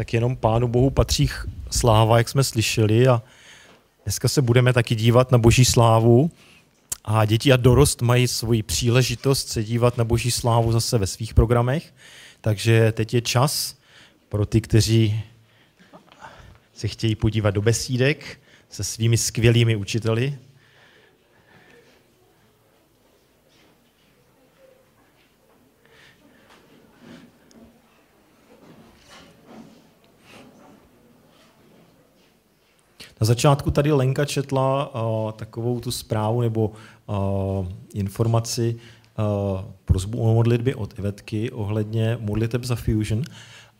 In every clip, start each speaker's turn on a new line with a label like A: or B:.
A: Tak jenom Pánu Bohu patří sláva, jak jsme slyšeli a dneska se budeme taky dívat na boží slávu. A děti a dorost mají svoji příležitost se dívat na boží slávu zase ve svých programech, takže teď je čas pro ty, kteří se chtějí podívat do besídek se svými skvělými učiteli, Na začátku tady Lenka četla uh, takovou tu zprávu nebo uh, informaci uh, prozbu o modlitbě od Ivetky ohledně modliteb za Fusion.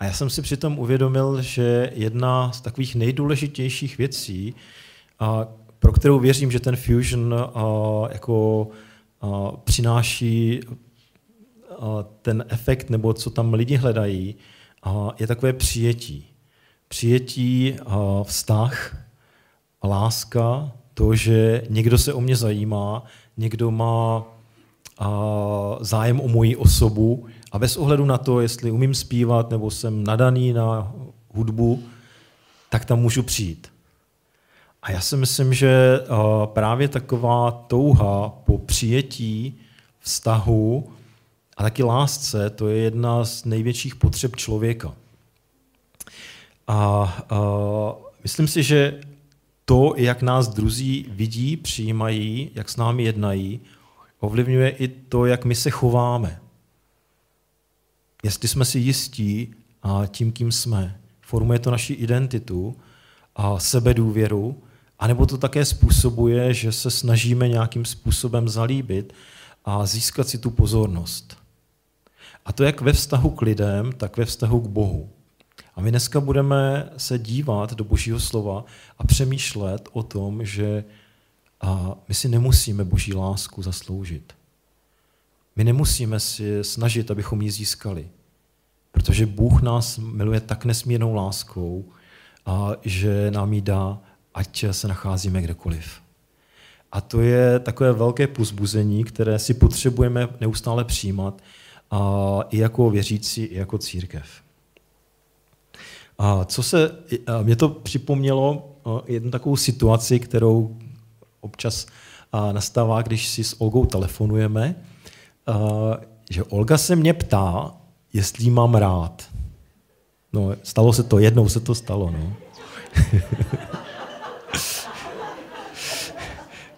A: A já jsem si přitom uvědomil, že jedna z takových nejdůležitějších věcí, uh, pro kterou věřím, že ten Fusion uh, jako uh, přináší ten efekt, nebo co tam lidi hledají, je takové přijetí. Přijetí, vztah, láska, to, že někdo se o mě zajímá, někdo má a, zájem o moji osobu a bez ohledu na to, jestli umím zpívat nebo jsem nadaný na hudbu, tak tam můžu přijít. A já si myslím, že a, právě taková touha po přijetí vztahu a taky lásce, to je jedna z největších potřeb člověka. A, a myslím si, že to, jak nás druzí vidí, přijímají, jak s námi jednají, ovlivňuje i to, jak my se chováme. Jestli jsme si jistí a tím, kým jsme, formuje to naši identitu a sebedůvěru, anebo to také způsobuje, že se snažíme nějakým způsobem zalíbit a získat si tu pozornost. A to jak ve vztahu k lidem, tak ve vztahu k Bohu. A my dneska budeme se dívat do Božího slova a přemýšlet o tom, že a my si nemusíme Boží lásku zasloužit. My nemusíme si snažit, abychom ji získali. Protože Bůh nás miluje tak nesmírnou láskou, a že nám ji dá, ať se nacházíme kdekoliv. A to je takové velké pozbuzení, které si potřebujeme neustále přijímat a i jako věřící, i jako církev. A co se, mě to připomnělo jednu takovou situaci, kterou občas nastává, když si s Olgou telefonujeme, že Olga se mě ptá, jestli mám rád. No, stalo se to, jednou se to stalo, no.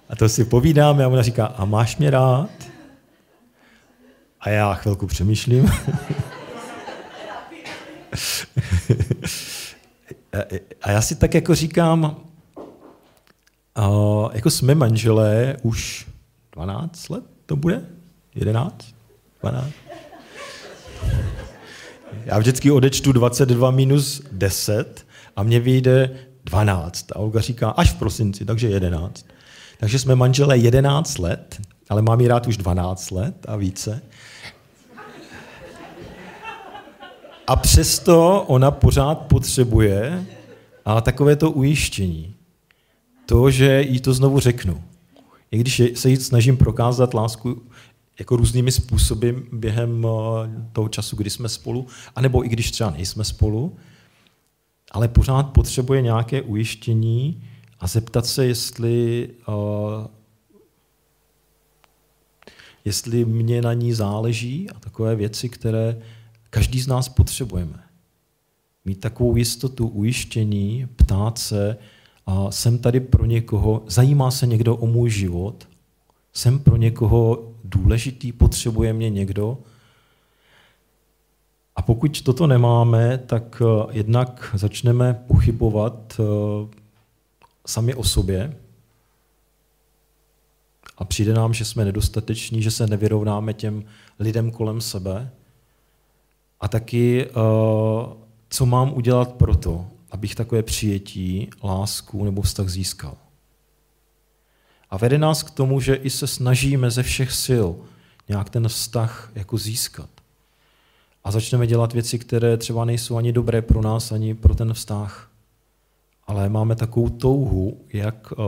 A: a to si povídáme a ona říká, a máš mě rád? A já chvilku přemýšlím. A já si tak jako říkám, uh, jako jsme manželé už 12 let to bude? 11? 12? Já vždycky odečtu 22 minus 10 a mně vyjde 12. A Olga říká až v prosinci, takže 11. Takže jsme manželé 11 let, ale mám ji rád už 12 let a více. A přesto ona pořád potřebuje a takové to ujištění. To, že jí to znovu řeknu. I když se jí snažím prokázat lásku jako různými způsoby během eh, toho času, kdy jsme spolu, anebo i když třeba nejsme spolu, ale pořád potřebuje nějaké ujištění a zeptat se, jestli, uh, jestli mě na ní záleží a takové věci, které Každý z nás potřebujeme. Mít takovou jistotu, ujištění, ptát se, a jsem tady pro někoho, zajímá se někdo o můj život, jsem pro někoho důležitý, potřebuje mě někdo. A pokud toto nemáme, tak eh, jednak začneme pochybovat eh, sami o sobě a přijde nám, že jsme nedostateční, že se nevyrovnáme těm lidem kolem sebe a taky, eh, co mám udělat pro to, abych takové přijetí, lásku nebo vztah získal. A vede nás k tomu, že i se snažíme ze všech sil nějak ten vztah jako získat. A začneme dělat věci, které třeba nejsou ani dobré pro nás, ani pro ten vztah. Ale máme takovou touhu, jak eh,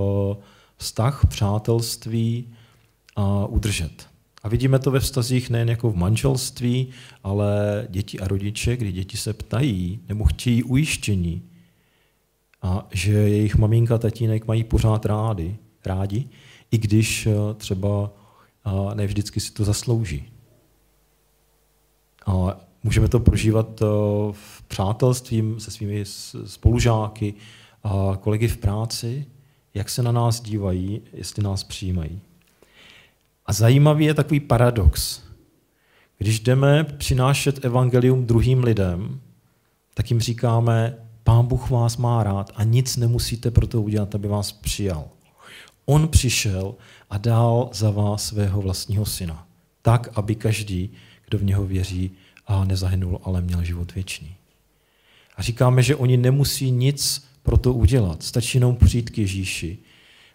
A: vztah, přátelství udržet. A vidíme to ve vztazích nejen jako v manželství, ale děti a rodiče, kdy děti se ptají nebo chtějí ujištění, a že jejich maminka, tatínek mají pořád rádi, rádi, i když eh, třeba ne vždycky si to zaslouží. A můžeme to prožívat eh, v přátelstvím se svými spolužáky a kolegy v práci, jak se na nás dívají, jestli nás přijímají. A zajímavý je takový paradox. Když jdeme přinášet evangelium druhým lidem, tak jim říkáme, Pán Bůh vás má rád a nic nemusíte pro to udělat, aby vás přijal. On přišel a dal za vás svého vlastního syna. Tak, aby každý, kdo v něho věří, a nezahynul, ale měl život věčný. A říkáme, že oni nemusí nic pro to udělat. Stačí jenom přijít k Ježíši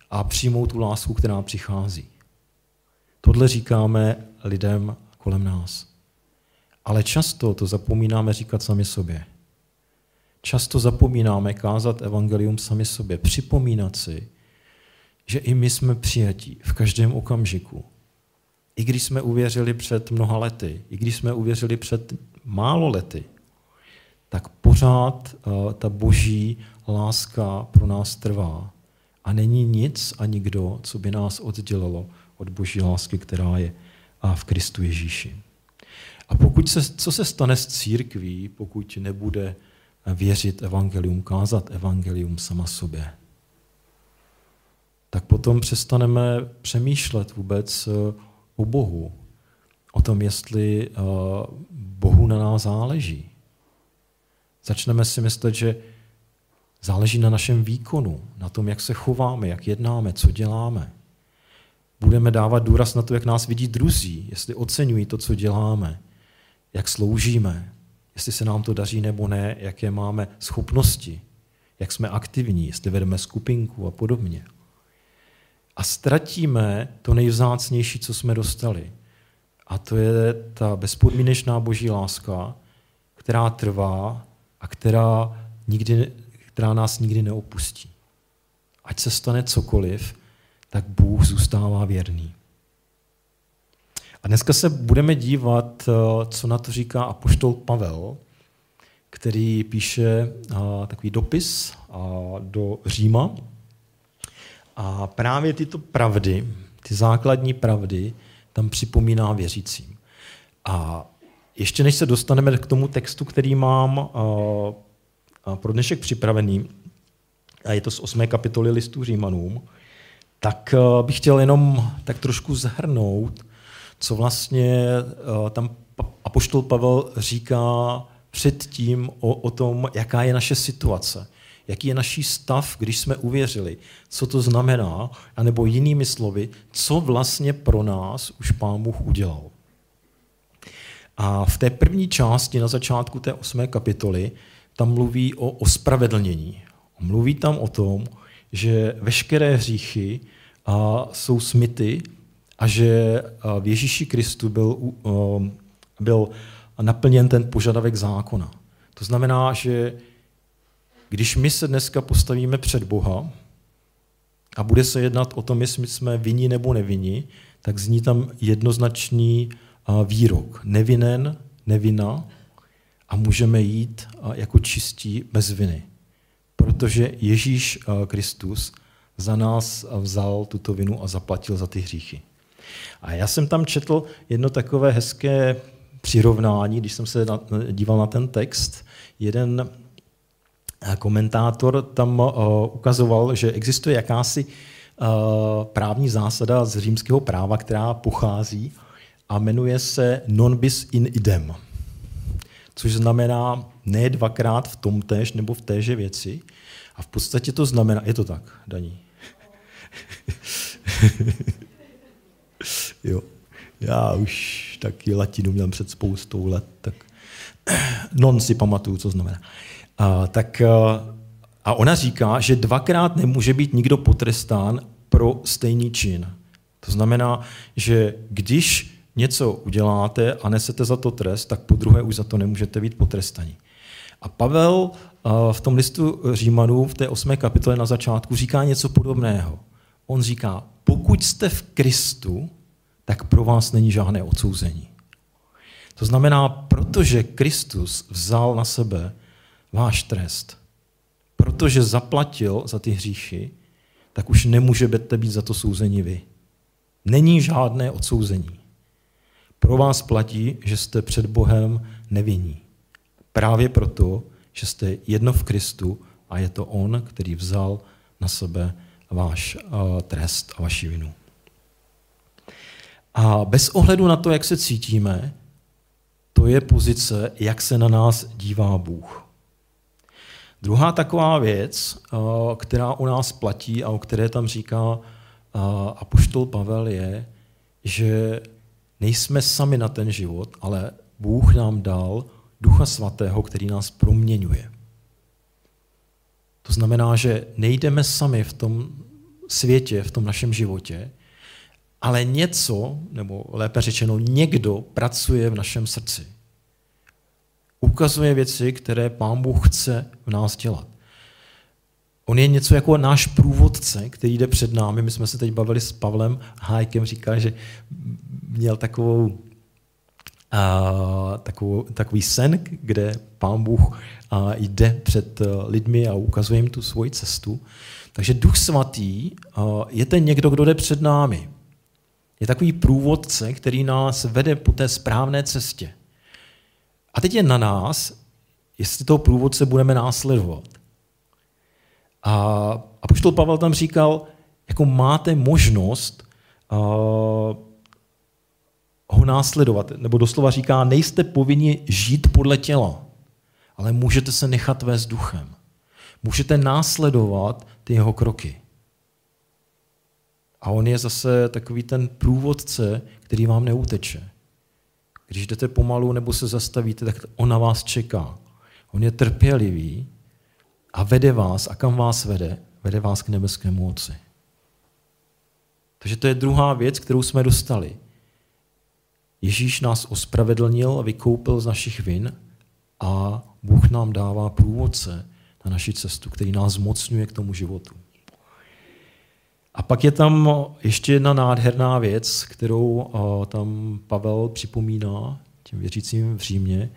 A: a přijmout tu lásku, která přichází. Tohle říkáme lidem kolem nás. Ale často to zapomínáme říkat sami sobě. Často zapomínáme kázat evangelium sami sobě, připomínat si, že i my jsme přijatí v každém okamžiku. I když jsme uvěřili před mnoha lety, i když jsme uvěřili před málo lety, tak pořád uh, ta boží láska pro nás trvá. A není nic a nikdo, co by nás oddělilo od boží lásky, která je a v Kristu Ježíši. A pokud se, co se stane s církví, pokud nebude věřit evangelium, kázat evangelium sama sobě? Tak potom přestaneme přemýšlet vůbec eh, o Bohu, o tom, jestli eh, Bohu na nás záleží. Začneme si myslet, že záleží na našem výkonu, na tom, jak se chováme, jak jednáme, co děláme. Budeme dávat důraz na to, jak nás vidí druzí, jestli oceňují to, co děláme, jak sloužíme, jestli se nám to daří nebo ne, jaké máme schopnosti, jak jsme aktivní, jestli vedeme skupinku a podobně. A ztratíme to nejvzácnější, co jsme dostali. A to je ta bezpodmínečná boží láska, která trvá a která, nikdy, která nás nikdy neopustí. Ať se stane cokoliv, tak Bůh zůstává věrný. A dneska se budeme dívat, eh, co na to říká apoštol Pavel, který píše eh, takový dopis eh, do Říma. A právě tyto pravdy, ty základní pravdy, tam připomíná věřícím. A ještě než se dostaneme k tomu textu, který mám pro dnešek připravený, a je to z 8. kapitoly listu Římanům, tak bych chtěl jenom tak trošku zhrnout, co vlastně eh, tam Apoštol Pavel říká předtím o, o tom, jaká je naše situace, jaký je naší stav, když jsme uvěřili, co to znamená, anebo jinými slovy, co vlastně pro nás už Pán Bůh udělal. A v té první části, na začátku té osmé kapitoly, tam mluví o ospravedlnění. Mluví tam o tom, že veškeré hříchy a, jsou smity a že v Ježíši Kristu byl, byl naplněn ten požadavek zákona. To znamená, že když my se dneska postavíme před Boha a bude se jednat o tom, jestli jsme vinni nebo nevinni, tak zní tam jednoznačný výrok. Nevinen, nevina a můžeme jít jako čistí bez viny. Protože Ježíš Kristus za nás vzal tuto vinu a zaplatil za ty hříchy. A já jsem tam četl jedno takové hezké přirovnání, když jsem se díval na ten text. Jeden eh, komentátor tam eh, ukazoval, že existuje jakási eh, právní zásada z římského práva, která pochází a jmenuje se non bis in idem, což znamená ne dvakrát v tom též nebo v téže věci. A v podstatě to znamená, je to tak, Daní. Jo. Já už taky latinu měl před spoustou let, tak non si pamatuju, co znamená. A, tak, a ona říká, že dvakrát nemůže být nikdo potrestán pro stejný čin. To znamená, že když něco uděláte a nesete za to trest, tak po druhé už za to nemůžete být potrestaní. A Pavel v tom listu Římanů v té osmé kapitole na začátku říká něco podobného. On říká, pokud jste v Kristu, tak pro vás není žádné odsouzení. To znamená, protože Kristus vzal na sebe váš trest, protože zaplatil za ty hříchy, tak už nemůžete být za to souzení vy. Není žádné odsouzení. Pro vás platí, že jste před Bohem nevinní. Právě proto, že jste jedno v Kristu a je to On, který vzal na sebe váš uh, trest a vaši vinu. A bez ohledu na to, jak se cítíme, to je pozice, jak se na nás dívá Bůh. Druhá taková věc, uh, která u nás platí a o které tam říká uh, apoštol Pavel, je, že nejsme sami na ten život, ale Bůh nám dal Ducha Svatého, který nás proměňuje. To znamená, že nejdeme sami v tom světě, v tom našem životě, ale něco, nebo lépe řečeno někdo, pracuje v našem srdci. Ukazuje věci, které Pán Bůh chce v nás dělat. On je něco jako náš průvodce, který jde před námi. My jsme se teď bavili s Pavlem Hájkem, říká, že měl takovou a, takovou, takový sen, kde pán Bůh a, jde před uh, lidmi a ukazuje jim tu svoji cestu. Takže Duch Svatý a, je ten někdo, kdo jde před námi. Je takový průvodce, který nás vede po té správné cestě. A teď je na nás, jestli toho průvodce budeme následovat. A, a poštol Pavel tam říkal, jako máte možnost uh, ho následovat. Nebo doslova říká, nejste povinni žít podle těla, ale můžete se nechat vést duchem. Můžete následovat ty jeho kroky. A on je zase takový ten průvodce, který vám neuteče. Když jdete pomalu nebo se zastavíte, tak on na vás čeká. On je trpělivý a vede vás. A kam vás vede? Vede vás k nebeskému Otci. Takže to je druhá věc, kterou jsme dostali. Ježíš nás ospravedlnil a vykoupil z našich vin a Bůh nám dává průvodce na naši cestu, který nás zmocňuje k tomu životu. A pak je tam ještě jedna nádherná věc, kterou tam Pavel připomíná těm věřícím v Římě.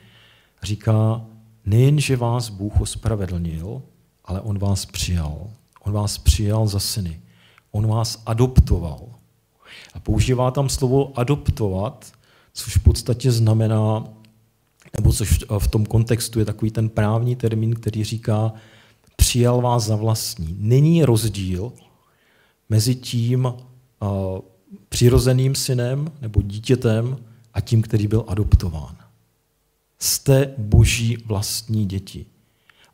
A: Říká, nejen, že vás Bůh ospravedlnil, ale on vás přijal. On vás přijal za syny. On vás adoptoval. A používá tam slovo adoptovat, což v podstatě znamená, nebo což v tom kontextu je takový ten právní termín, který říká, přijal vás za vlastní. Není rozdíl mezi tím uh, přirozeným synem nebo dítětem a tím, který byl adoptován. Jste boží vlastní děti.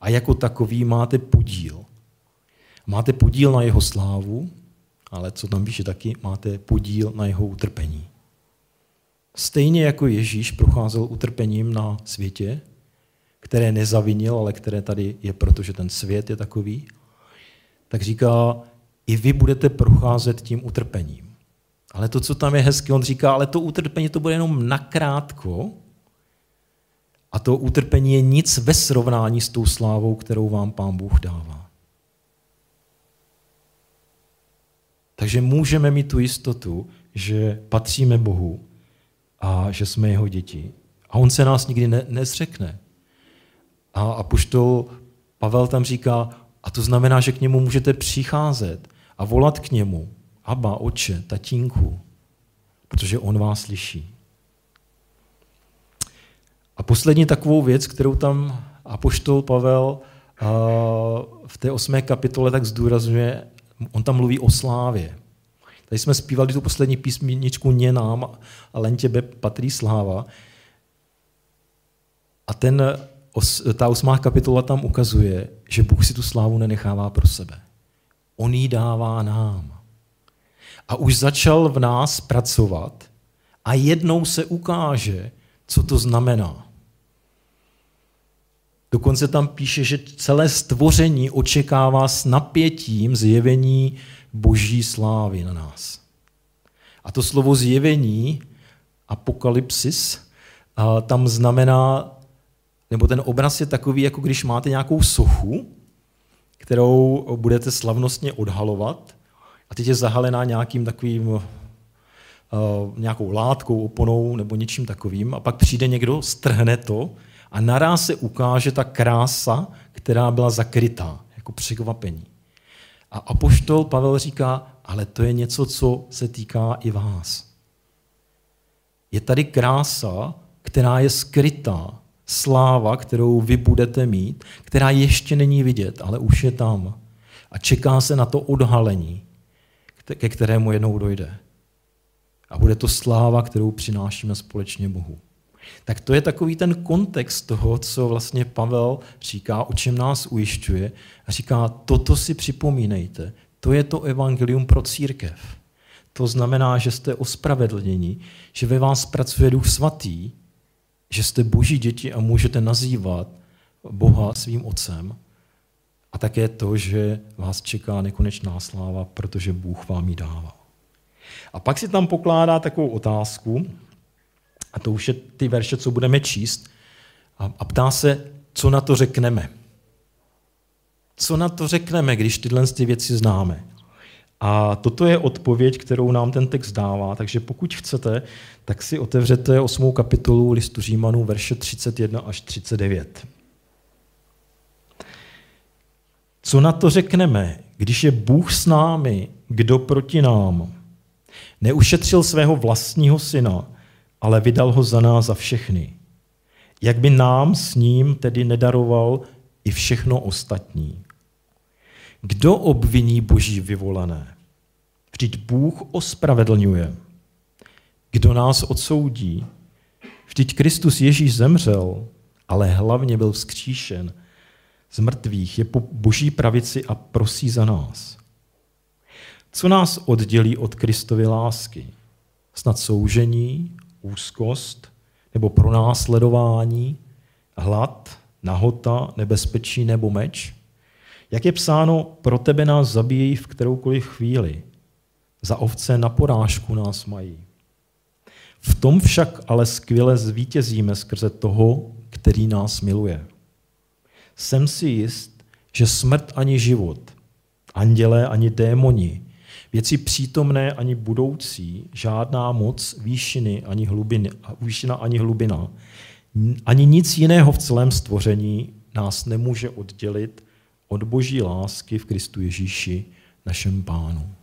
A: A jako takový máte podíl. Máte podíl na jeho slávu, ale co tam píše taky, máte podíl na jeho utrpení. Stejně jako Ježíš procházel utrpením na světě, které nezavinil, ale které tady je, protože ten svět je takový, tak říká, i vy budete procházet tím utrpením. Ale to, co tam je hezky, on říká, ale to utrpení to bude jenom nakrátko a to utrpení je nic ve srovnání s tou slávou, kterou vám pán Bůh dává. Takže můžeme mít tu jistotu, že patříme Bohu a že jsme jeho děti. A on se nás nikdy ne, nezřekne. A, a poštol Pavel tam říká, a to znamená, že k němu můžete přicházet a volat k němu. Aba, oče, tatínku, protože on vás slyší. A poslední takovou věc, kterou tam apoštol Pavel v té osmé kapitole tak zdůrazňuje, on tam mluví o slávě. Tady jsme zpívali tu poslední písmeničku Ně nám a len tebe patří sláva. A ten, ta osmá kapitola tam ukazuje, že Bůh si tu slávu nenechává pro sebe. On ji dává nám. A už začal v nás pracovat a jednou se ukáže, co to znamená. Dokonce tam píše, že celé stvoření očekává s napětím zjevení boží slávy na nás. A to slovo zjevení, apokalypsis, tam znamená, nebo ten obraz je takový, jako když máte nějakou sochu, kterou budete slavnostně odhalovat a teď je zahalená nějakým takovým nějakou látkou, oponou nebo něčím takovým a pak přijde někdo, strhne to a naraz se ukáže ta krása, která byla zakrytá, jako překvapení. A apoštol Pavel říká, ale to je něco, co se týká i vás. Je tady krása, která je skrytá, sláva, kterou vy budete mít, která ještě není vidět, ale už je tam. A čeká se na to odhalení, ke kterému jednou dojde. A bude to sláva, kterou přinášíme společně Bohu. Tak to je takový ten kontext toho, co vlastně Pavel říká, o čem nás ujišťuje. A říká, toto si připomínejte, to je to evangelium pro církev. To znamená, že jste ospravedlněni, že ve vás pracuje Duch Svatý, že jste boží děti a můžete nazývat Boha svým otcem. A také to, že vás čeká nekonečná sláva, protože Bůh vám ji dává. A pak si tam pokládá takovou otázku, a to už je ty verše, co budeme číst, a, a ptá se, co na to řekneme. Co na to řekneme, když tyhle ty věci známe? A toto je odpověď, kterou nám ten text dává, takže pokud chcete, tak si otevřete 8. kapitolu listu Římanů, verše 31 až 39. Co na to řekneme, když je Bůh s námi, kdo proti nám? Neušetřil svého vlastního syna, ale vydal ho za nás za všechny. Jak by nám s ním tedy nedaroval i všechno ostatní? Kdo obviní boží vyvolané? Vždyť Bůh ospravedlňuje. Kdo nás odsoudí? Vždyť Kristus Ježíš zemřel, ale hlavně byl vzkříšen z mrtvých, je po boží pravici a prosí za nás. Co nás oddělí od Kristovy lásky? Snad soužení, úzkost nebo pronásledování, hlad, nahota, nebezpečí nebo meč? Jak je psáno, pro tebe nás zabíjí v kteroukoliv chvíli. Za ovce na porážku nás mají. V tom však ale skvěle zvítězíme skrze toho, který nás miluje. Jsem si jist, že smrt ani život, andělé ani démoni, věci přítomné ani budoucí, žádná moc výšiny ani hlubiny, výšina ani hlubina, ani nic jiného v celém stvoření nás nemůže oddělit od boží lásky v Kristu Ježíši, našem pánu.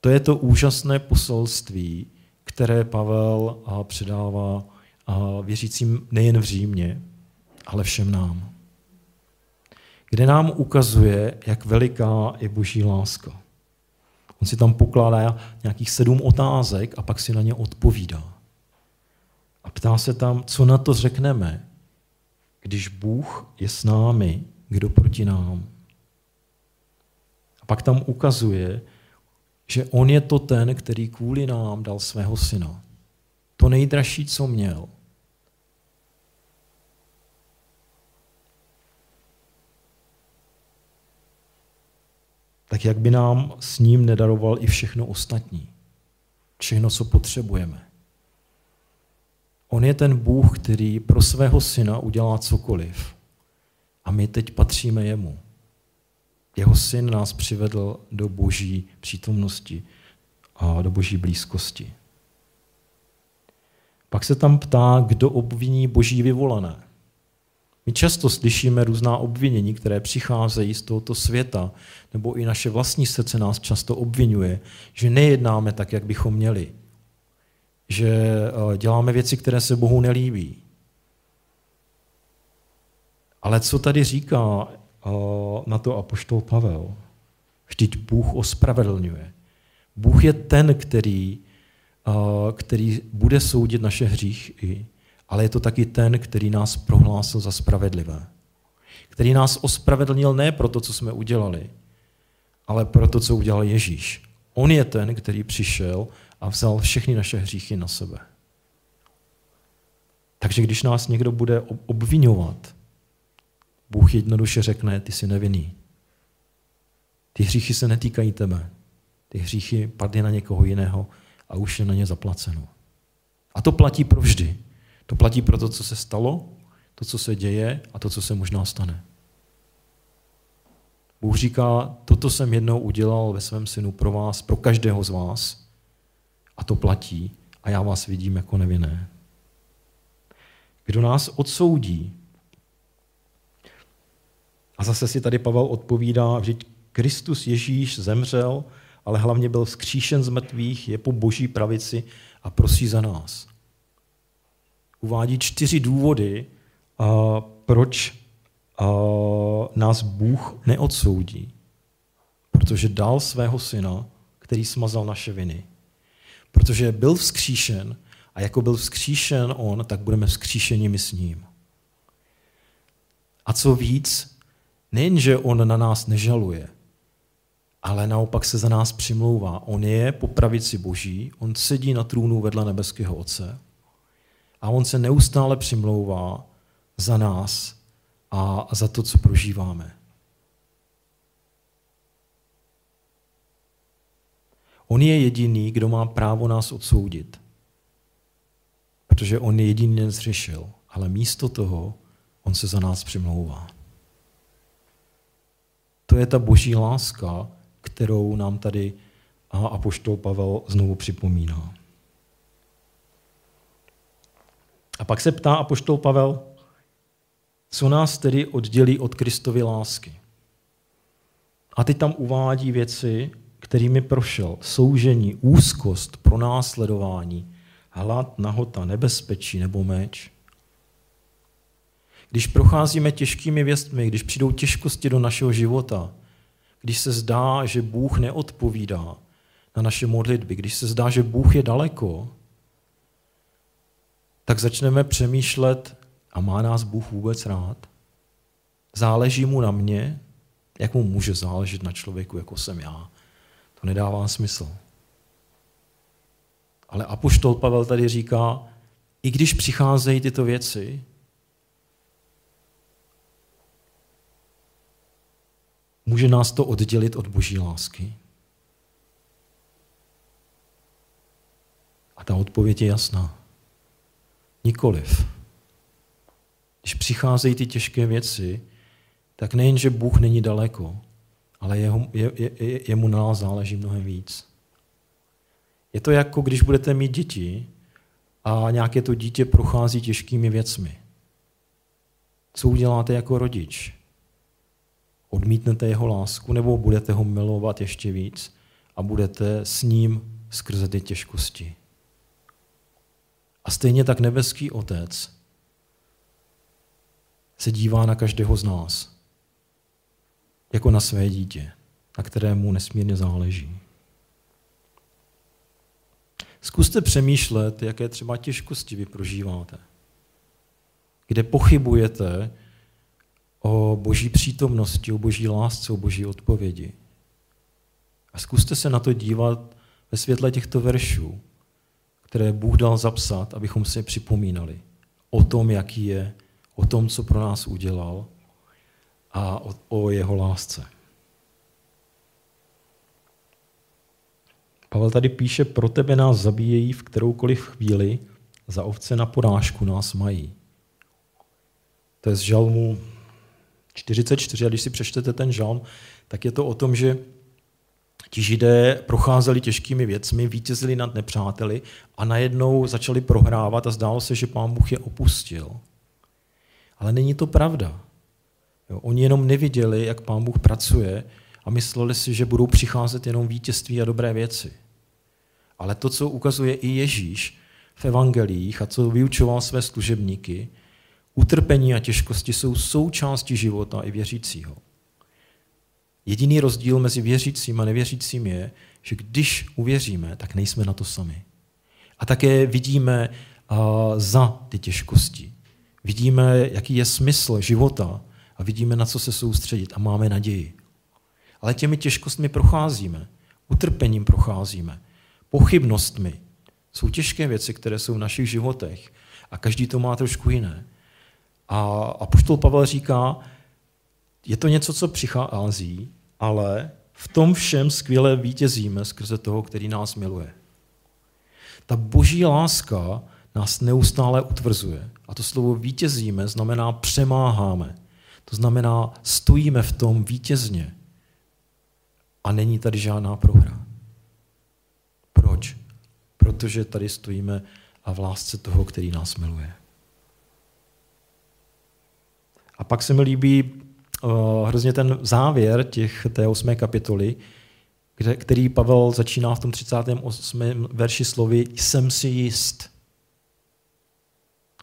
A: To je to úžasné poselství, které Pavel předává věřícím nejen v Římě, ale všem nám. Kde nám ukazuje, jak veliká je boží láska. On si tam pokládá nějakých sedm otázek a pak si na ně odpovídá. A ptá se tam, co na to řekneme, když Bůh je s námi, kdo proti nám. A pak tam ukazuje, že on je to ten, který kvůli nám dal svého syna. To nejdražší, co měl. Tak jak by nám s ním nedaroval i všechno ostatní? Všechno, co potřebujeme. On je ten Bůh, který pro svého syna udělá cokoliv. A my teď patříme jemu. Jeho syn nás přivedl do boží přítomnosti a do boží blízkosti. Pak se tam ptá, kdo obviní boží vyvolané. My často slyšíme různá obvinění, které přicházejí z tohoto světa, nebo i naše vlastní srdce nás často obvinuje, že nejednáme tak, jak bychom měli, že eh, děláme věci, které se Bohu nelíbí. Ale co tady říká eh, na to apoštol Pavel? Vždyť Bůh ospravedlňuje. Bůh je ten, který, eh, který bude soudit naše hříchy, ale je to taky ten, který nás prohlásil za spravedlivé. Který nás ospravedlnil ne pro to, co jsme udělali, ale pro to, co udělal Ježíš. On je ten, který přišel a vzal všechny naše hříchy na sebe. Takže když nás někdo bude obvinovat, Bůh jednoduše řekne, ty jsi nevinný. Ty hříchy se netýkají tebe. Ty hříchy padly na někoho jiného a už je na ně zaplaceno. A to platí pro vždy. To platí pro to, co se stalo, to, co se děje a to, co se možná stane. Bůh říká, toto jsem jednou udělal ve svém synu pro vás, pro každého z vás. A to platí a já vás vidím jako nevinné. Kdo nás odsoudí? A zase si tady Pavel odpovídá, že Kristus Ježíš zemřel, ale hlavně byl vzkříšen z mrtvých, je po boží pravici a prosí za nás. Uvádí čtyři důvody, proč nás Bůh neodsoudí. Protože dal svého syna, který smazal naše viny. Protože byl vzkříšen a jako byl vzkříšen on, tak budeme vzkříšeni my s ním. A co víc, nejenže on na nás nežaluje, ale naopak se za nás přimlouvá. On je po pravici boží, on sedí na trůnu vedle nebeského Otce a on se neustále přimlouvá za nás a za to, co prožíváme. On je jediný, kdo má právo nás odsoudit. Protože on je jediný nezřešil. Ale místo toho on se za nás přimlouvá. To je ta boží láska, kterou nám tady apoštol Pavel znovu připomíná. A pak se ptá apoštol Pavel, co nás tedy oddělí od Kristovy lásky. A teď tam uvádí věci, kterými prošel. Soužení, úzkost, pronásledování, hlad, nahota, nebezpečí nebo meč. Když procházíme těžkými věstmi, když přijdou těžkosti do našeho života, když se zdá, že Bůh neodpovídá na naše modlitby, když se zdá, že Bůh je daleko, tak začneme přemýšlet, a má nás Bůh vůbec rád? Záleží mu na mě? Jak mu může záležet na člověku, jako jsem já? To nedává smysl. Ale Apoštol Pavel tady říká, i když přicházejí tyto věci, může nás to oddělit od boží lásky? A ta odpověď je jasná. Nikoliv. Když přicházejí ty těžké věci, tak nejen, že Bůh není daleko, ale jeho, je, je, jemu na nás záleží mnohem víc. Je to jako, když budete mít děti a nějaké to dítě prochází těžkými věcmi. Co uděláte jako rodič? Odmítnete jeho lásku nebo budete ho milovat ještě víc a budete s ním skrze ty těžkosti? A stejně tak nebeský Otec se dívá na každého z nás jako na své dítě, na kterému nesmírně záleží. Zkuste přemýšlet, jaké třeba těžkosti vy prožíváte. Kde pochybujete o boží přítomnosti, o boží lásce, o boží odpovědi. A zkuste se na to dívat ve světle těchto veršů, které Bůh dal zapsat, abychom si připomínali o tom, jaký je, o tom, co pro nás udělal a o, o jeho lásce. Pavel tady píše, pro tebe nás zabíjejí v kteroukoliv chvíli, za ovce na porážku nás mají. To je z žalmu 44, a když si přečtete ten žalm, tak je to o tom, že ti židé procházeli těžkými věcmi, vítězili nad nepřáteli a najednou začali prohrávat a zdálo se, že pán Bůh je opustil. Ale není to pravda. Jo, oni jenom neviděli, jak pán Bůh pracuje a mysleli si, že budou přicházet jenom vítězství a dobré věci. Ale to, co ukazuje i Ježíš v evangelích a co vyučoval své služebníky, utrpení a těžkosti jsou součástí života i věřícího. Jediný rozdíl mezi věřícím a nevěřícím je, že když uvěříme, tak nejsme na to sami. A také vidíme za ty těžkosti. Vidíme, jaký je smysl života a vidíme, na co se soustředit a máme naději. Ale těmi těžkostmi procházíme, utrpením procházíme, pochybnostmi. Jsou těžké věci, které jsou v našich životech a každý to má trošku jiné. A, a poštol Pavel říká, je to něco, co přichází, ale v tom všem skvěle vítězíme skrze toho, který nás miluje. Ta boží láska nás neustále utvrzuje. A to slovo vítězíme znamená přemáháme. To znamená, stojíme v tom vítězně. a není tady žádná prohra. Proč? Protože tady stojíme a v lásce toho, který nás miluje. A pak se mi líbí hrozně ten závěr těch, té osmé kapitoly, kde, který Pavel začíná v tom 38. verši slovy jsem si jist.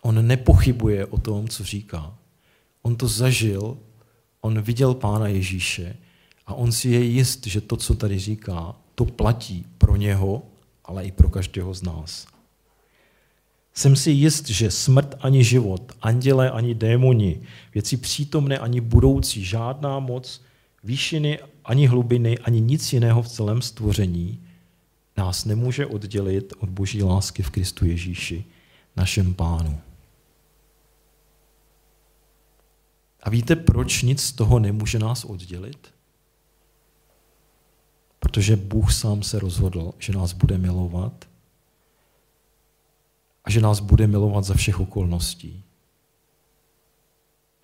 A: On nepochybuje o tom, co říká. On to zažil, on viděl Pána Ježíše a on si je jist, že to, co tady říká, to platí pro něho, ale i pro každého z nás. Jsem si jist, že smrt ani život, anděle ani démoni, věci přítomné ani budoucí, žádná moc, výšiny ani hlubiny, ani nic jiného v celém stvoření nás nemůže oddělit od boží lásky v Kristu Ježíši, našem pánu. A víte, proč nic z toho nemůže nás oddělit? Protože Bůh sám se rozhodl, že nás bude milovat a že nás bude milovat za všech okolností.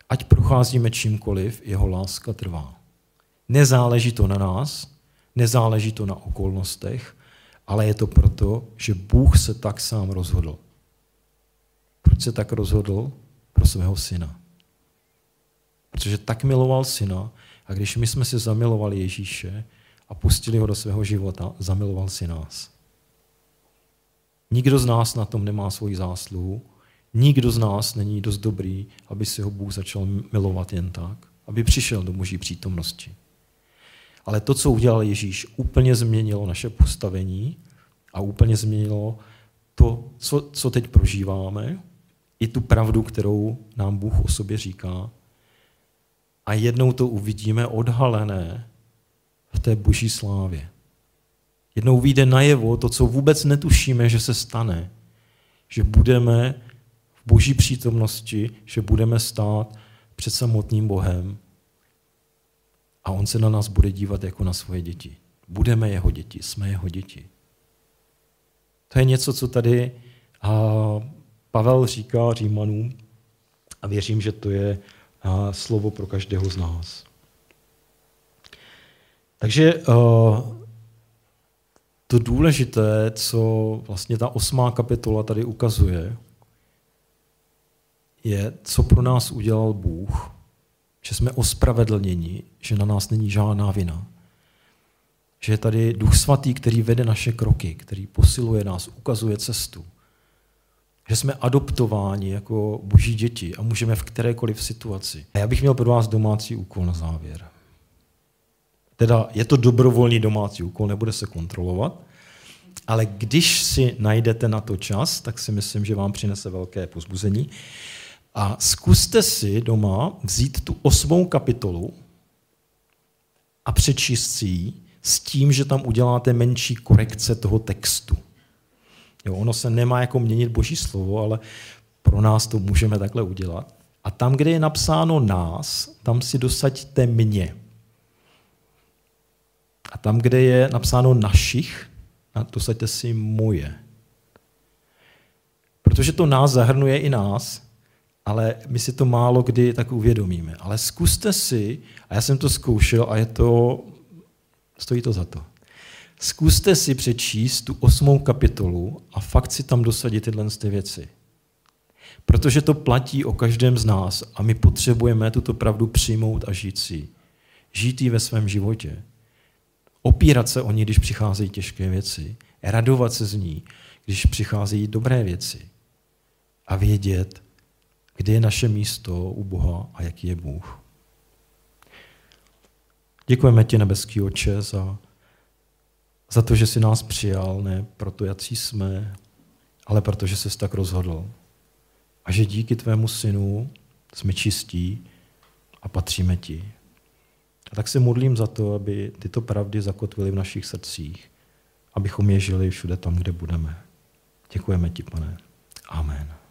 A: Ať procházíme čímkoliv, jeho láska trvá. Nezáleží to na nás, nezáleží to na okolnostech, ale je to proto, že Bůh se tak sám rozhodl. Proč se tak rozhodl? Pro svého syna. Protože tak miloval syna a když my jsme si zamilovali Ježíše a pustili ho do svého života, zamiloval si nás. Nikdo z nás na tom nemá svoji zásluhu, nikdo z nás není dost dobrý, aby si ho Bůh začal milovat jen tak, aby přišel do boží přítomnosti. Ale to, co udělal Ježíš, úplně změnilo naše postavení a úplně změnilo to, co, co teď prožíváme, i tu pravdu, kterou nám Bůh o sobě říká. A jednou to uvidíme odhalené v té boží slávě. Jednou vyjde najevo to, co vůbec netušíme, že se stane. Že budeme v boží přítomnosti, že budeme stát před samotným Bohem a on se na nás bude dívat jako na svoje děti. Budeme jeho děti, jsme jeho děti. To je něco, co tady Pavel říká Římanům a věřím, že to je slovo pro každého z nás. Takže to důležité, co vlastně ta osmá kapitola tady ukazuje, je, co pro nás udělal Bůh že jsme ospravedlněni, že na nás není žádná vina. Že je tady Duch Svatý, který vede naše kroky, který posiluje nás, ukazuje cestu. Že jsme adoptováni jako boží děti a můžeme v kterékoliv situaci. A já bych měl pro vás domácí úkol na závěr. Teda je to dobrovolný domácí úkol, nebude se kontrolovat, ale když si najdete na to čas, tak si myslím, že vám přinese velké pozbuzení. A zkuste si doma vzít tu osmou kapitolu a přečíst si ji s tím, že tam uděláte menší korekce toho textu. Jo, ono se nemá jako měnit boží slovo, ale pro nás to můžeme takhle udělat. A tam, kde je napsáno nás, tam si dosaďte mě. A tam, kde je napsáno našich, dosaďte si moje. Protože to nás zahrnuje i nás, ale my si to málo kdy tak uvědomíme. Ale zkuste si, a já jsem to zkoušel a je to, stojí to za to. Zkuste si přečíst tu osmou kapitolu a fakt si tam dosadit tyhle ty věci. Protože to platí o každém z nás a my potřebujeme tuto pravdu přijmout a žít si. Žít ji ve svém životě. Opírat se o ní, když přicházejí těžké věci. Radovat se z ní, když přicházejí dobré věci. A vědět, kde je naše místo u Boha a jaký je Bůh. Děkujeme ti, nebeský oče, za, za to, že jsi nás přijal, ne proto, jaký jsme, ale protože jsi tak rozhodl. A že díky tvému synu jsme čistí a patříme ti. A tak se modlím za to, aby tyto pravdy zakotvily v našich srdcích, abychom je žili všude tam, kde budeme. Děkujeme ti, pane. Amen.